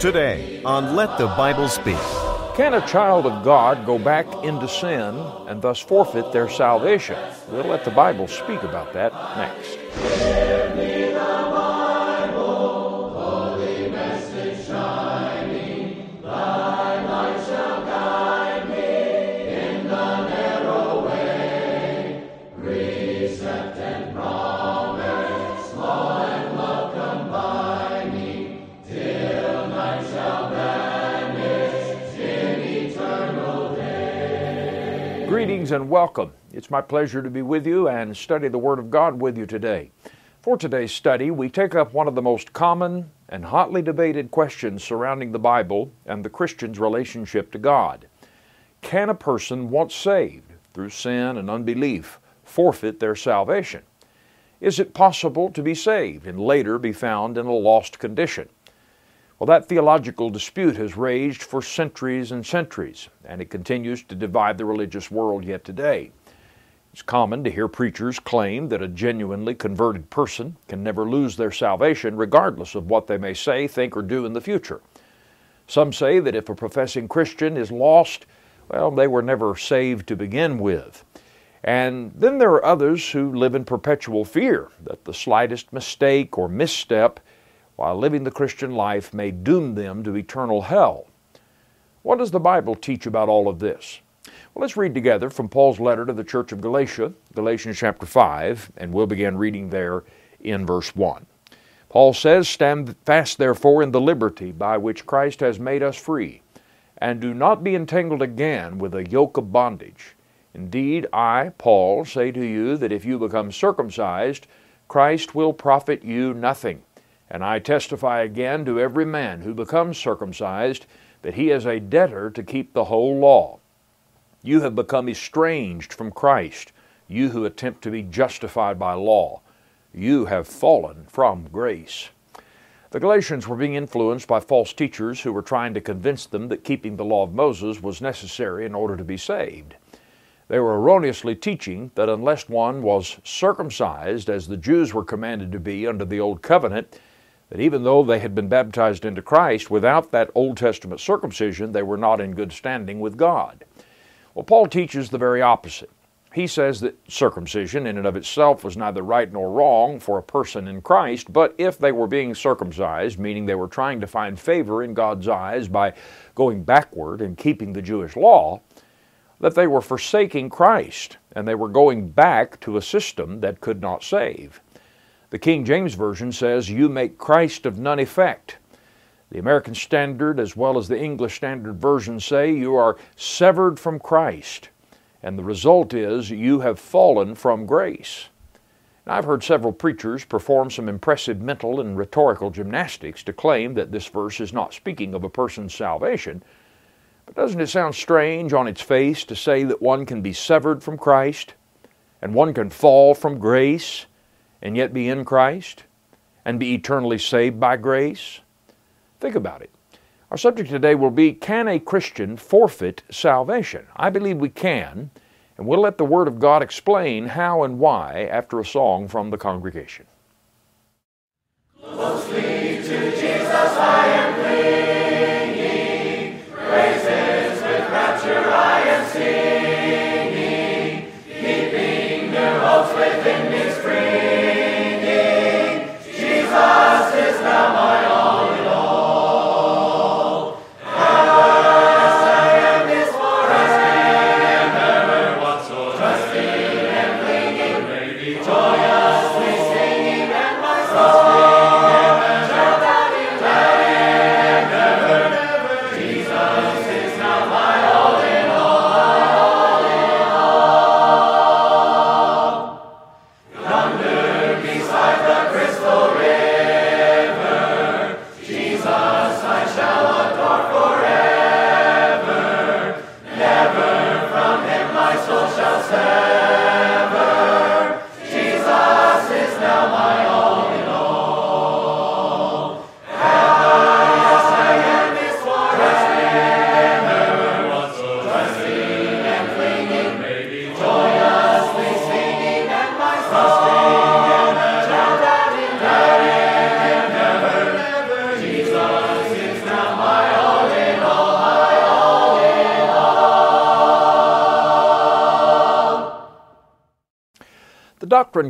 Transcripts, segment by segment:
Today on Let the Bible Speak. Can a child of God go back into sin and thus forfeit their salvation? We'll let the Bible speak about that next. And welcome. It's my pleasure to be with you and study the Word of God with you today. For today's study, we take up one of the most common and hotly debated questions surrounding the Bible and the Christian's relationship to God. Can a person once saved through sin and unbelief forfeit their salvation? Is it possible to be saved and later be found in a lost condition? Well, that theological dispute has raged for centuries and centuries, and it continues to divide the religious world yet today. It's common to hear preachers claim that a genuinely converted person can never lose their salvation regardless of what they may say, think, or do in the future. Some say that if a professing Christian is lost, well, they were never saved to begin with. And then there are others who live in perpetual fear that the slightest mistake or misstep while living the Christian life may doom them to eternal hell. What does the Bible teach about all of this? Well, let's read together from Paul's letter to the church of Galatia, Galatians chapter 5, and we'll begin reading there in verse 1. Paul says, Stand fast therefore in the liberty by which Christ has made us free, and do not be entangled again with a yoke of bondage. Indeed, I, Paul, say to you that if you become circumcised, Christ will profit you nothing. And I testify again to every man who becomes circumcised that he is a debtor to keep the whole law. You have become estranged from Christ, you who attempt to be justified by law. You have fallen from grace. The Galatians were being influenced by false teachers who were trying to convince them that keeping the law of Moses was necessary in order to be saved. They were erroneously teaching that unless one was circumcised, as the Jews were commanded to be under the Old Covenant, that even though they had been baptized into Christ, without that Old Testament circumcision, they were not in good standing with God. Well, Paul teaches the very opposite. He says that circumcision in and of itself was neither right nor wrong for a person in Christ, but if they were being circumcised, meaning they were trying to find favor in God's eyes by going backward and keeping the Jewish law, that they were forsaking Christ and they were going back to a system that could not save. The King James Version says, You make Christ of none effect. The American Standard as well as the English Standard Version say, You are severed from Christ. And the result is, You have fallen from grace. Now, I've heard several preachers perform some impressive mental and rhetorical gymnastics to claim that this verse is not speaking of a person's salvation. But doesn't it sound strange on its face to say that one can be severed from Christ and one can fall from grace? And yet be in Christ and be eternally saved by grace? Think about it. Our subject today will be Can a Christian forfeit salvation? I believe we can, and we'll let the Word of God explain how and why after a song from the congregation.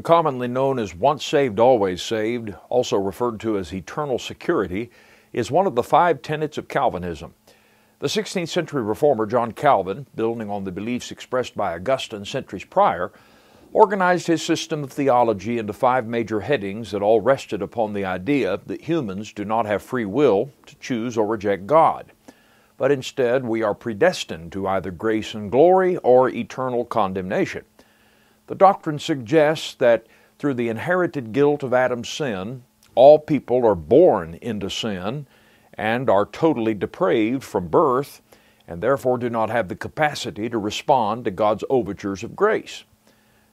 Commonly known as once saved, always saved, also referred to as eternal security, is one of the five tenets of Calvinism. The 16th century reformer John Calvin, building on the beliefs expressed by Augustine centuries prior, organized his system of theology into five major headings that all rested upon the idea that humans do not have free will to choose or reject God, but instead we are predestined to either grace and glory or eternal condemnation. The doctrine suggests that through the inherited guilt of Adam's sin, all people are born into sin and are totally depraved from birth and therefore do not have the capacity to respond to God's overtures of grace.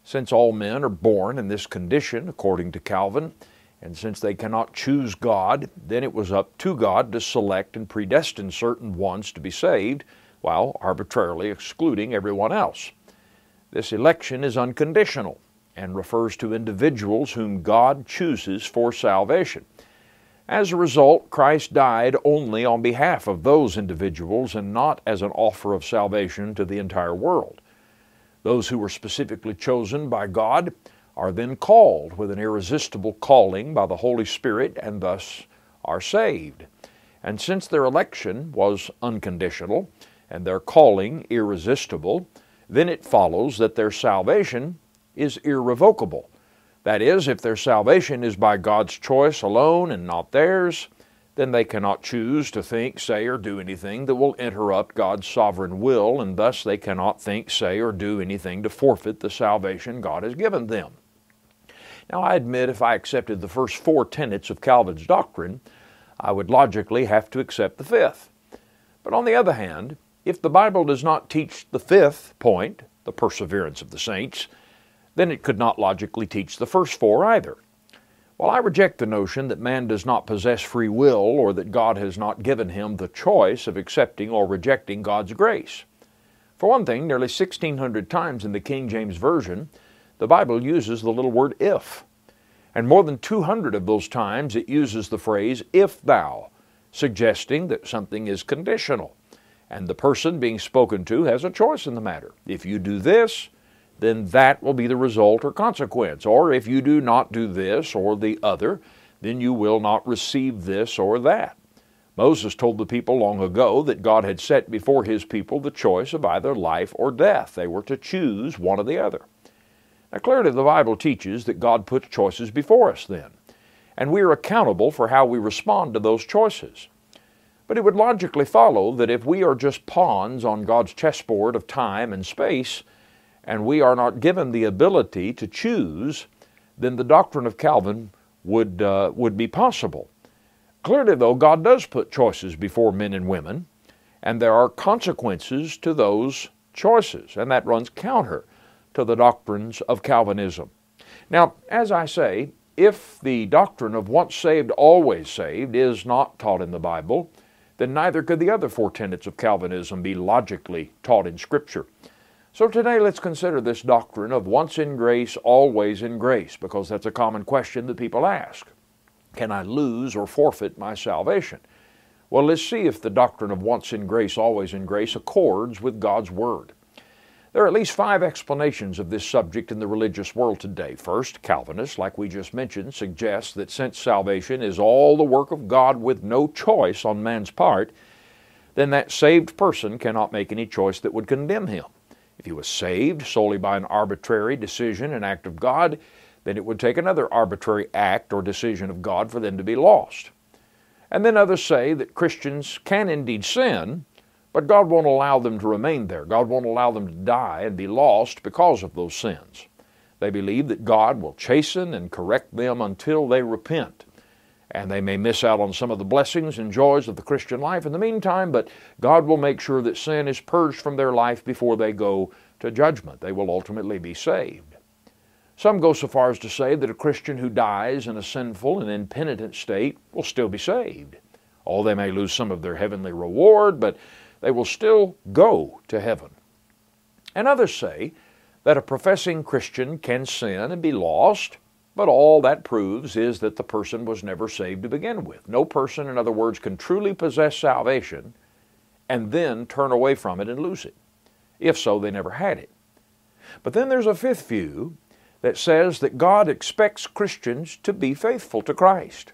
Since all men are born in this condition, according to Calvin, and since they cannot choose God, then it was up to God to select and predestine certain ones to be saved, while arbitrarily excluding everyone else. This election is unconditional and refers to individuals whom God chooses for salvation. As a result, Christ died only on behalf of those individuals and not as an offer of salvation to the entire world. Those who were specifically chosen by God are then called with an irresistible calling by the Holy Spirit and thus are saved. And since their election was unconditional and their calling irresistible, then it follows that their salvation is irrevocable. That is, if their salvation is by God's choice alone and not theirs, then they cannot choose to think, say, or do anything that will interrupt God's sovereign will, and thus they cannot think, say, or do anything to forfeit the salvation God has given them. Now, I admit if I accepted the first four tenets of Calvin's doctrine, I would logically have to accept the fifth. But on the other hand, if the Bible does not teach the fifth point, the perseverance of the saints, then it could not logically teach the first four either. While I reject the notion that man does not possess free will or that God has not given him the choice of accepting or rejecting God's grace. For one thing, nearly 1,600 times in the King James Version, the Bible uses the little word if. And more than 200 of those times it uses the phrase if thou, suggesting that something is conditional. And the person being spoken to has a choice in the matter. If you do this, then that will be the result or consequence. Or if you do not do this or the other, then you will not receive this or that. Moses told the people long ago that God had set before his people the choice of either life or death. They were to choose one or the other. Now, clearly, the Bible teaches that God puts choices before us then, and we are accountable for how we respond to those choices. But it would logically follow that if we are just pawns on God's chessboard of time and space, and we are not given the ability to choose, then the doctrine of Calvin would, uh, would be possible. Clearly, though, God does put choices before men and women, and there are consequences to those choices, and that runs counter to the doctrines of Calvinism. Now, as I say, if the doctrine of once saved, always saved is not taught in the Bible, then neither could the other four tenets of Calvinism be logically taught in Scripture. So today let's consider this doctrine of once in grace, always in grace, because that's a common question that people ask. Can I lose or forfeit my salvation? Well, let's see if the doctrine of once in grace, always in grace accords with God's Word. There are at least five explanations of this subject in the religious world today. First, Calvinists, like we just mentioned, suggest that since salvation is all the work of God with no choice on man's part, then that saved person cannot make any choice that would condemn him. If he was saved solely by an arbitrary decision, and act of God, then it would take another arbitrary act or decision of God for them to be lost. And then others say that Christians can indeed sin, but God won't allow them to remain there. God won't allow them to die and be lost because of those sins. They believe that God will chasten and correct them until they repent and they may miss out on some of the blessings and joys of the Christian life in the meantime, but God will make sure that sin is purged from their life before they go to judgment. They will ultimately be saved. Some go so far as to say that a Christian who dies in a sinful and impenitent state will still be saved. Oh, they may lose some of their heavenly reward, but they will still go to heaven. And others say that a professing Christian can sin and be lost, but all that proves is that the person was never saved to begin with. No person, in other words, can truly possess salvation and then turn away from it and lose it. If so, they never had it. But then there's a fifth view that says that God expects Christians to be faithful to Christ.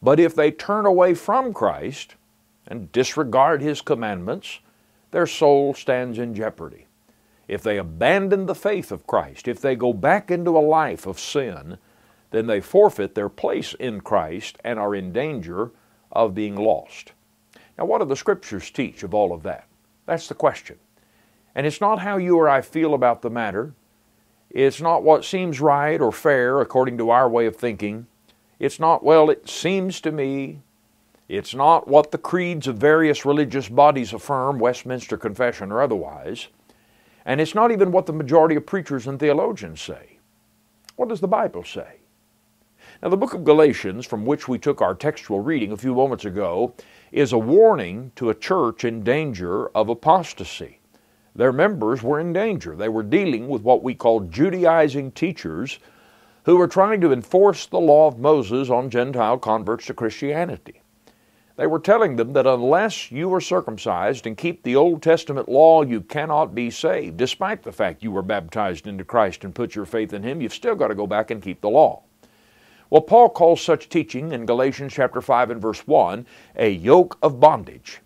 But if they turn away from Christ and disregard His commandments, their soul stands in jeopardy. If they abandon the faith of Christ, if they go back into a life of sin, then they forfeit their place in Christ and are in danger of being lost. Now, what do the Scriptures teach of all of that? That's the question. And it's not how you or I feel about the matter. It's not what seems right or fair according to our way of thinking. It's not, well, it seems to me. It's not what the creeds of various religious bodies affirm, Westminster Confession or otherwise. And it's not even what the majority of preachers and theologians say. What does the Bible say? Now, the book of Galatians, from which we took our textual reading a few moments ago, is a warning to a church in danger of apostasy. Their members were in danger. They were dealing with what we call Judaizing teachers who were trying to enforce the law of Moses on Gentile converts to Christianity. They were telling them that unless you are circumcised and keep the Old Testament law, you cannot be saved. Despite the fact you were baptized into Christ and put your faith in Him, you've still got to go back and keep the law. Well, Paul calls such teaching in Galatians chapter 5 and verse 1 a yoke of bondage.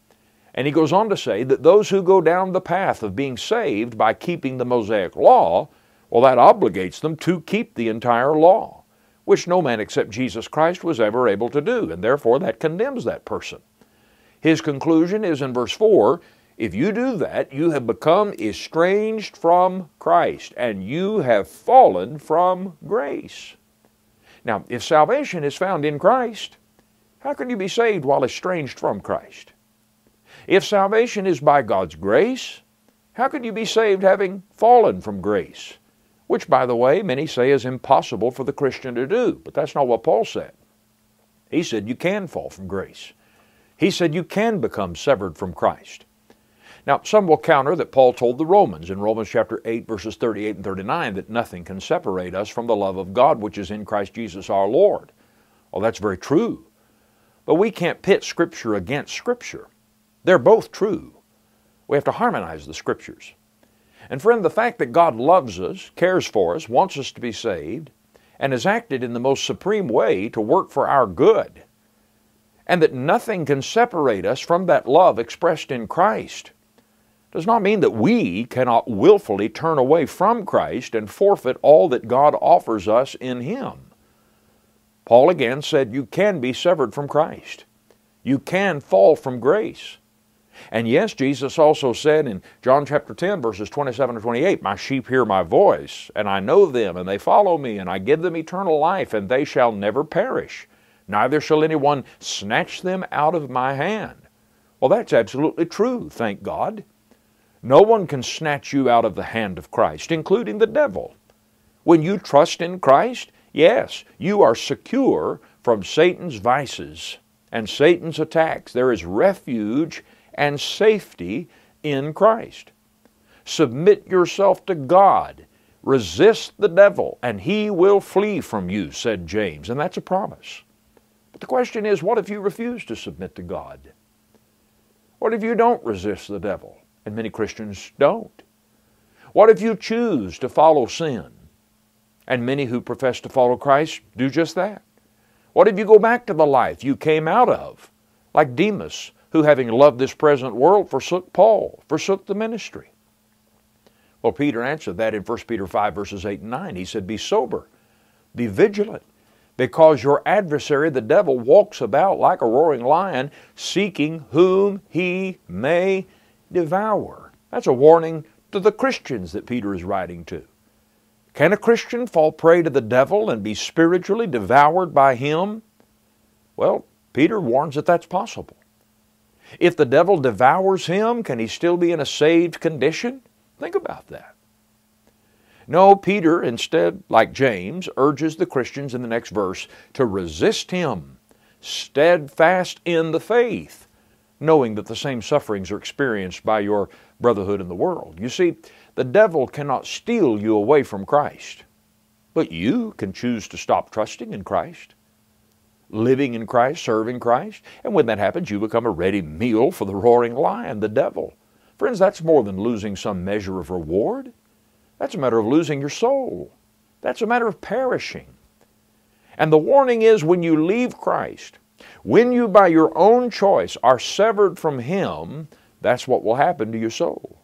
And he goes on to say that those who go down the path of being saved by keeping the Mosaic law, well, that obligates them to keep the entire law, which no man except Jesus Christ was ever able to do, and therefore that condemns that person. His conclusion is in verse 4 if you do that, you have become estranged from Christ, and you have fallen from grace. Now, if salvation is found in Christ, how can you be saved while estranged from Christ? If salvation is by God's grace, how can you be saved having fallen from grace? Which, by the way, many say is impossible for the Christian to do, but that's not what Paul said. He said you can fall from grace. He said you can become severed from Christ. Now, some will counter that Paul told the Romans in Romans chapter 8, verses 38 and 39, that nothing can separate us from the love of God which is in Christ Jesus our Lord. Well, that's very true. But we can't pit Scripture against Scripture. They're both true. We have to harmonize the Scriptures. And friend, the fact that God loves us, cares for us, wants us to be saved, and has acted in the most supreme way to work for our good, and that nothing can separate us from that love expressed in Christ, does not mean that we cannot willfully turn away from Christ and forfeit all that God offers us in Him. Paul again said, You can be severed from Christ. You can fall from grace. And yes, Jesus also said in John chapter 10, verses 27 to 28, My sheep hear my voice, and I know them, and they follow me, and I give them eternal life, and they shall never perish. Neither shall anyone snatch them out of my hand. Well, that's absolutely true, thank God. No one can snatch you out of the hand of Christ, including the devil. When you trust in Christ, yes, you are secure from Satan's vices and Satan's attacks. There is refuge and safety in Christ. Submit yourself to God. Resist the devil, and he will flee from you, said James. And that's a promise. But the question is what if you refuse to submit to God? What if you don't resist the devil? And many Christians don't. What if you choose to follow sin? And many who profess to follow Christ do just that. What if you go back to the life you came out of, like Demas, who, having loved this present world, forsook Paul, forsook the ministry. Well, Peter answered that in 1 Peter 5, verses 8 and 9. He said, Be sober, be vigilant, because your adversary, the devil, walks about like a roaring lion, seeking whom he may devour. That's a warning to the Christians that Peter is writing to. Can a Christian fall prey to the devil and be spiritually devoured by him? Well, Peter warns that that's possible. If the devil devours him, can he still be in a saved condition? Think about that. No, Peter, instead, like James, urges the Christians in the next verse to resist him, steadfast in the faith, knowing that the same sufferings are experienced by your brotherhood in the world. You see, the devil cannot steal you away from Christ, but you can choose to stop trusting in Christ living in Christ, serving Christ. And when that happens, you become a ready meal for the roaring lion, the devil. Friends, that's more than losing some measure of reward. That's a matter of losing your soul. That's a matter of perishing. And the warning is when you leave Christ, when you by your own choice are severed from Him, that's what will happen to your soul.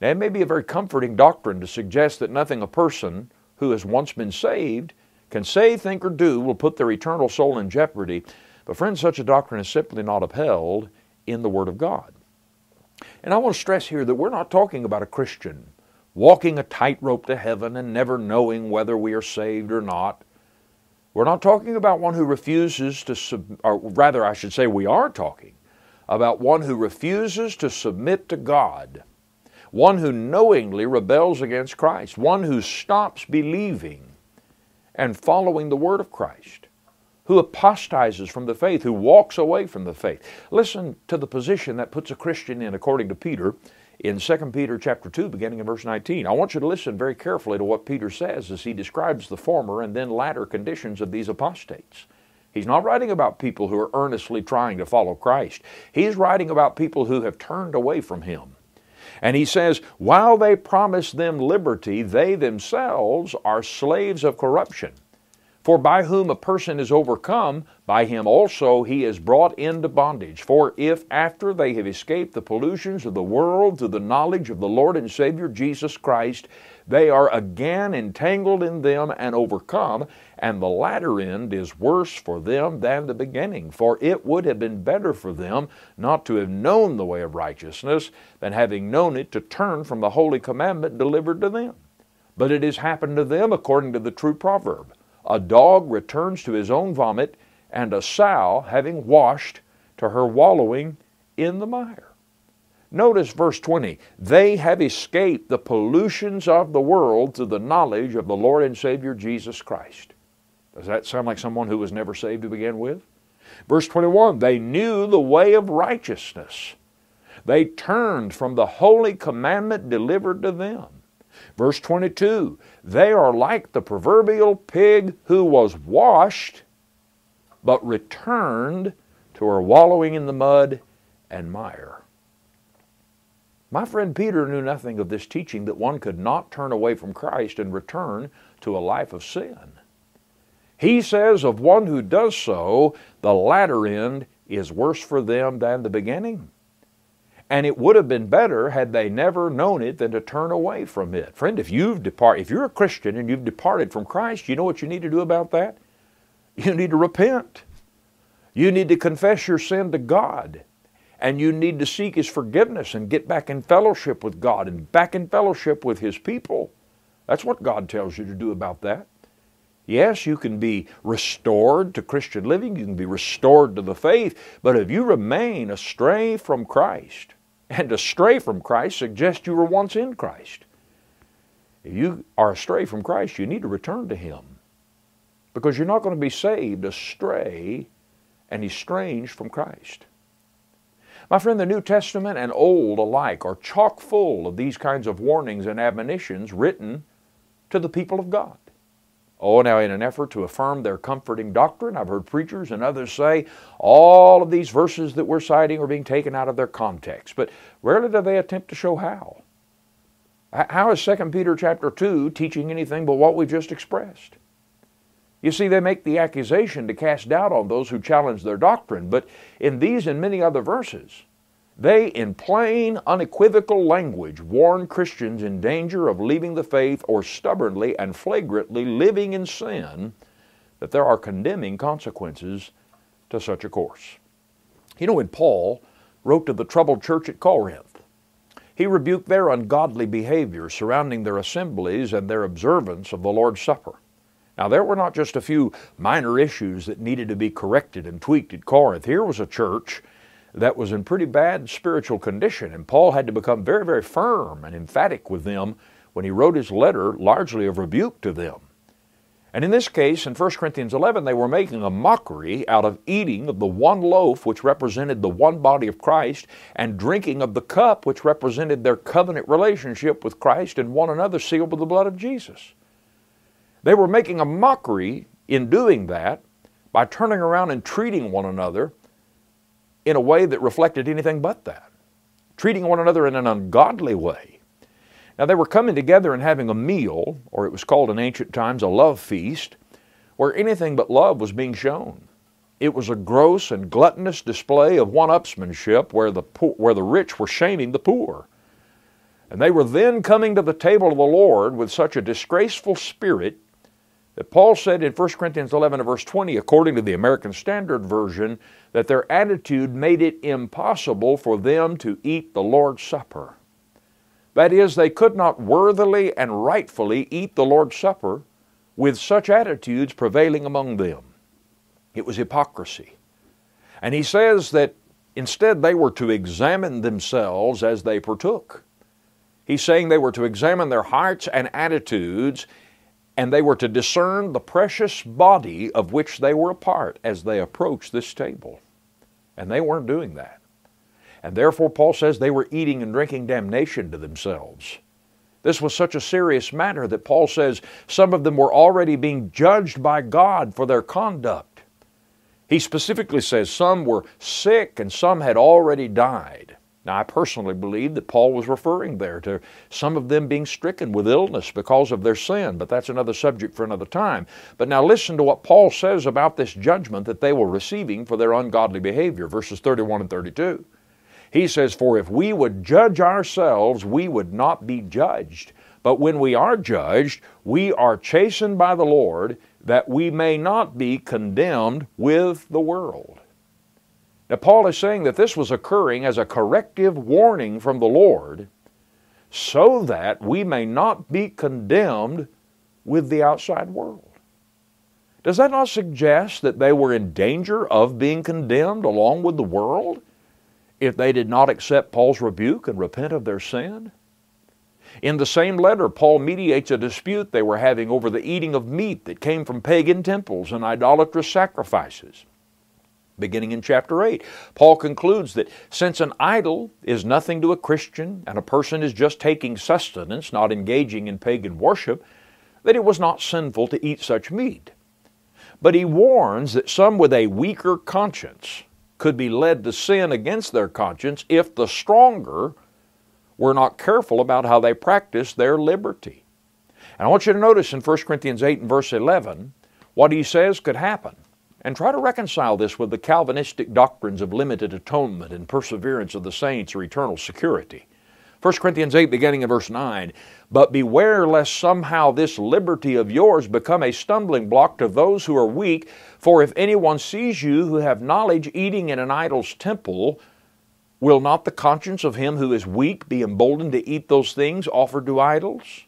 Now, it may be a very comforting doctrine to suggest that nothing a person who has once been saved can say, think, or do will put their eternal soul in jeopardy. But, friends, such a doctrine is simply not upheld in the Word of God. And I want to stress here that we're not talking about a Christian walking a tightrope to heaven and never knowing whether we are saved or not. We're not talking about one who refuses to, sub- or rather, I should say, we are talking about one who refuses to submit to God, one who knowingly rebels against Christ, one who stops believing and following the Word of Christ, who apostatizes from the faith, who walks away from the faith. Listen to the position that puts a Christian in, according to Peter, in 2 Peter chapter 2, beginning in verse 19. I want you to listen very carefully to what Peter says as he describes the former and then latter conditions of these apostates. He's not writing about people who are earnestly trying to follow Christ. He's writing about people who have turned away from Him. And he says, while they promise them liberty, they themselves are slaves of corruption. For by whom a person is overcome, by him also he is brought into bondage. For if after they have escaped the pollutions of the world through the knowledge of the Lord and Savior Jesus Christ, they are again entangled in them and overcome, and the latter end is worse for them than the beginning. For it would have been better for them not to have known the way of righteousness than having known it to turn from the holy commandment delivered to them. But it has happened to them according to the true proverb A dog returns to his own vomit, and a sow, having washed, to her wallowing in the mire. Notice verse 20. They have escaped the pollutions of the world through the knowledge of the Lord and Savior Jesus Christ. Does that sound like someone who was never saved to begin with? Verse 21 They knew the way of righteousness. They turned from the holy commandment delivered to them. Verse 22 They are like the proverbial pig who was washed, but returned to her wallowing in the mud and mire. My friend Peter knew nothing of this teaching that one could not turn away from Christ and return to a life of sin. He says of one who does so, the latter end is worse for them than the beginning. And it would have been better had they never known it than to turn away from it. Friend, if you've depart, if you're a Christian and you've departed from Christ, you know what you need to do about that? You need to repent. You need to confess your sin to God. And you need to seek His forgiveness and get back in fellowship with God and back in fellowship with His people. That's what God tells you to do about that. Yes, you can be restored to Christian living, you can be restored to the faith, but if you remain astray from Christ, and astray from Christ suggests you were once in Christ. If you are astray from Christ, you need to return to Him. Because you're not going to be saved astray and estranged from Christ. My friend, the New Testament and Old alike are chock full of these kinds of warnings and admonitions written to the people of God. Oh, now, in an effort to affirm their comforting doctrine, I've heard preachers and others say all of these verses that we're citing are being taken out of their context, but rarely do they attempt to show how. How is 2 Peter chapter 2 teaching anything but what we've just expressed? You see, they make the accusation to cast doubt on those who challenge their doctrine, but in these and many other verses, they, in plain, unequivocal language, warn Christians in danger of leaving the faith or stubbornly and flagrantly living in sin, that there are condemning consequences to such a course. You know, when Paul wrote to the troubled church at Corinth, he rebuked their ungodly behavior surrounding their assemblies and their observance of the Lord's Supper. Now, there were not just a few minor issues that needed to be corrected and tweaked at Corinth. Here was a church that was in pretty bad spiritual condition, and Paul had to become very, very firm and emphatic with them when he wrote his letter, largely of rebuke to them. And in this case, in 1 Corinthians 11, they were making a mockery out of eating of the one loaf which represented the one body of Christ and drinking of the cup which represented their covenant relationship with Christ and one another sealed with the blood of Jesus. They were making a mockery in doing that by turning around and treating one another in a way that reflected anything but that, treating one another in an ungodly way. Now, they were coming together and having a meal, or it was called in ancient times a love feast, where anything but love was being shown. It was a gross and gluttonous display of one upsmanship where the, poor, where the rich were shaming the poor. And they were then coming to the table of the Lord with such a disgraceful spirit that Paul said in 1 Corinthians 11 verse 20, according to the American Standard Version, that their attitude made it impossible for them to eat the Lord's Supper. That is, they could not worthily and rightfully eat the Lord's Supper with such attitudes prevailing among them. It was hypocrisy. And he says that instead they were to examine themselves as they partook. He's saying they were to examine their hearts and attitudes, and they were to discern the precious body of which they were a part as they approached this table. And they weren't doing that. And therefore, Paul says they were eating and drinking damnation to themselves. This was such a serious matter that Paul says some of them were already being judged by God for their conduct. He specifically says some were sick and some had already died. Now, I personally believe that Paul was referring there to some of them being stricken with illness because of their sin, but that's another subject for another time. But now listen to what Paul says about this judgment that they were receiving for their ungodly behavior, verses 31 and 32. He says, For if we would judge ourselves, we would not be judged. But when we are judged, we are chastened by the Lord, that we may not be condemned with the world. Now, Paul is saying that this was occurring as a corrective warning from the Lord so that we may not be condemned with the outside world. Does that not suggest that they were in danger of being condemned along with the world if they did not accept Paul's rebuke and repent of their sin? In the same letter, Paul mediates a dispute they were having over the eating of meat that came from pagan temples and idolatrous sacrifices. Beginning in chapter 8, Paul concludes that since an idol is nothing to a Christian and a person is just taking sustenance, not engaging in pagan worship, that it was not sinful to eat such meat. But he warns that some with a weaker conscience could be led to sin against their conscience if the stronger were not careful about how they practice their liberty. And I want you to notice in 1 Corinthians 8 and verse 11 what he says could happen and try to reconcile this with the Calvinistic doctrines of limited atonement and perseverance of the saints or eternal security. 1 Corinthians 8, beginning in verse 9, But beware lest somehow this liberty of yours become a stumbling block to those who are weak, for if anyone sees you who have knowledge eating in an idol's temple, will not the conscience of him who is weak be emboldened to eat those things offered to idols?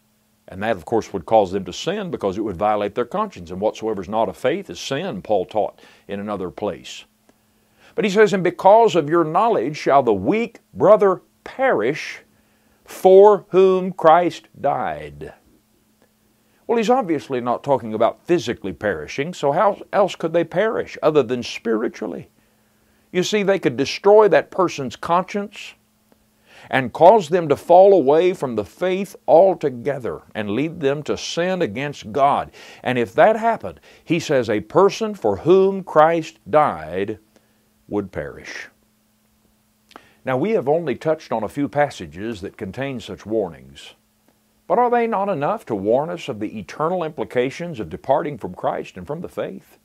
And that, of course, would cause them to sin because it would violate their conscience. And whatsoever is not of faith is sin, Paul taught in another place. But he says, And because of your knowledge shall the weak brother perish for whom Christ died. Well, he's obviously not talking about physically perishing, so how else could they perish other than spiritually? You see, they could destroy that person's conscience and cause them to fall away from the faith altogether and lead them to sin against God. And if that happened, he says, a person for whom Christ died would perish. Now, we have only touched on a few passages that contain such warnings. But are they not enough to warn us of the eternal implications of departing from Christ and from the faith?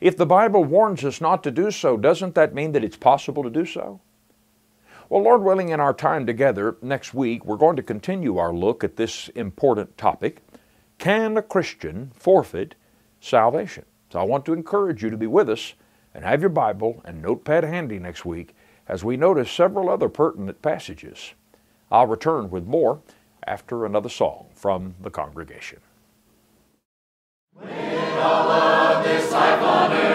If the Bible warns us not to do so, doesn't that mean that it's possible to do so? Well, Lord willing, in our time together next week, we're going to continue our look at this important topic Can a Christian forfeit salvation? So I want to encourage you to be with us and have your Bible and notepad handy next week as we notice several other pertinent passages. I'll return with more after another song from the congregation. When all of this life on earth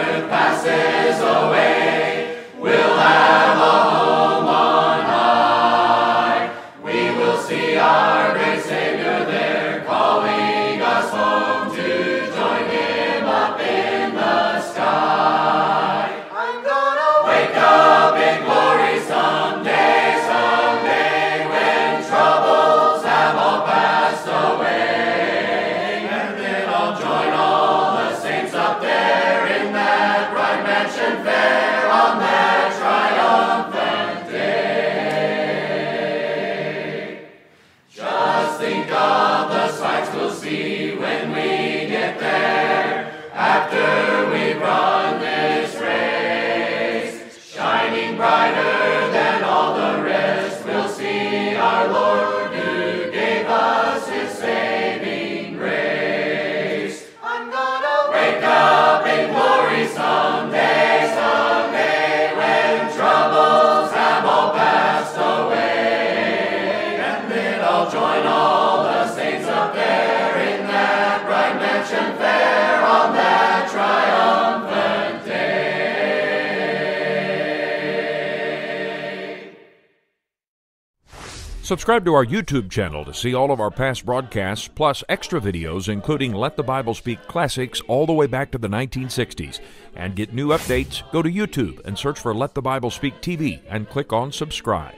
Subscribe to our YouTube channel to see all of our past broadcasts, plus extra videos, including Let the Bible Speak classics all the way back to the 1960s. And get new updates, go to YouTube and search for Let the Bible Speak TV and click on subscribe.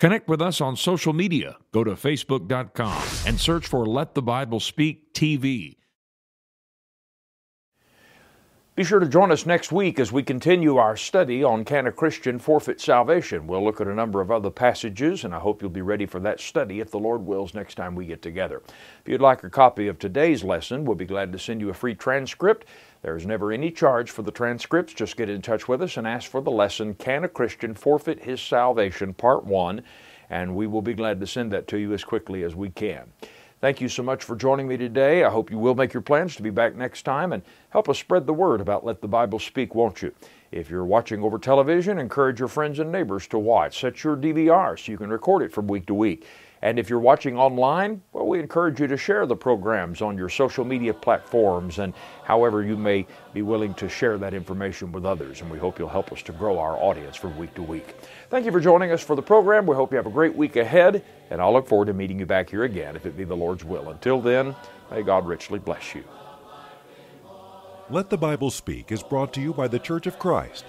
Connect with us on social media. Go to Facebook.com and search for Let the Bible Speak TV. Be sure to join us next week as we continue our study on Can a Christian Forfeit Salvation? We'll look at a number of other passages, and I hope you'll be ready for that study if the Lord wills next time we get together. If you'd like a copy of today's lesson, we'll be glad to send you a free transcript. There's never any charge for the transcripts. Just get in touch with us and ask for the lesson Can a Christian Forfeit His Salvation? Part 1, and we will be glad to send that to you as quickly as we can. Thank you so much for joining me today. I hope you will make your plans to be back next time and help us spread the word about Let the Bible Speak, won't you? If you're watching over television, encourage your friends and neighbors to watch. Set your DVR so you can record it from week to week. And if you're watching online, well, we encourage you to share the programs on your social media platforms and however you may be willing to share that information with others. And we hope you'll help us to grow our audience from week to week. Thank you for joining us for the program. We hope you have a great week ahead, and I'll look forward to meeting you back here again if it be the Lord's will. Until then, may God richly bless you. Let the Bible Speak is brought to you by the Church of Christ.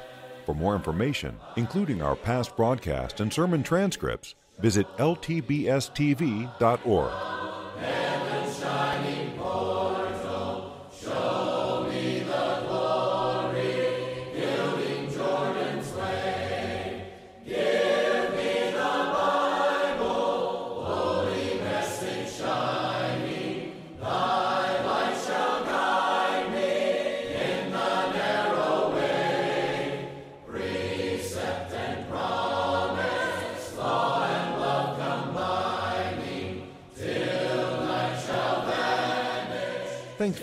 For more information, including our past broadcast and sermon transcripts, visit ltbstv.org.